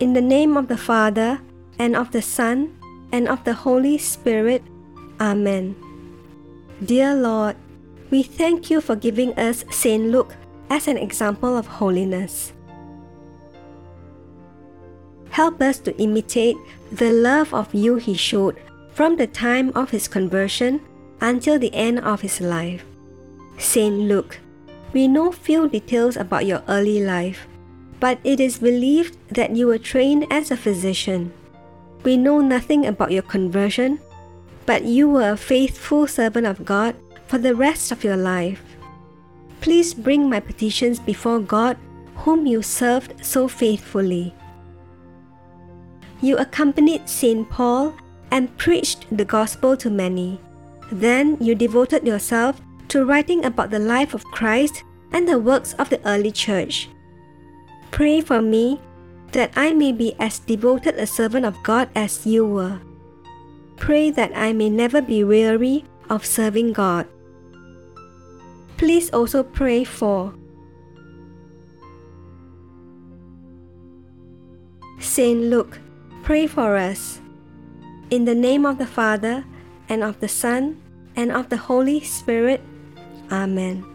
In the name of the Father, and of the Son, and of the Holy Spirit. Amen. Dear Lord, we thank you for giving us Saint Luke as an example of holiness. Help us to imitate the love of you he showed from the time of his conversion until the end of his life. Saint Luke, we know few details about your early life, but it is believed that you were trained as a physician. We know nothing about your conversion, but you were a faithful servant of God for the rest of your life. Please bring my petitions before God, whom you served so faithfully. You accompanied St. Paul and preached the gospel to many. Then you devoted yourself to writing about the life of Christ and the works of the early church. Pray for me that I may be as devoted a servant of God as you were. Pray that I may never be weary of serving God. Please also pray for Saint Luke, pray for us. In the name of the Father, and of the Son, and of the Holy Spirit. Amen.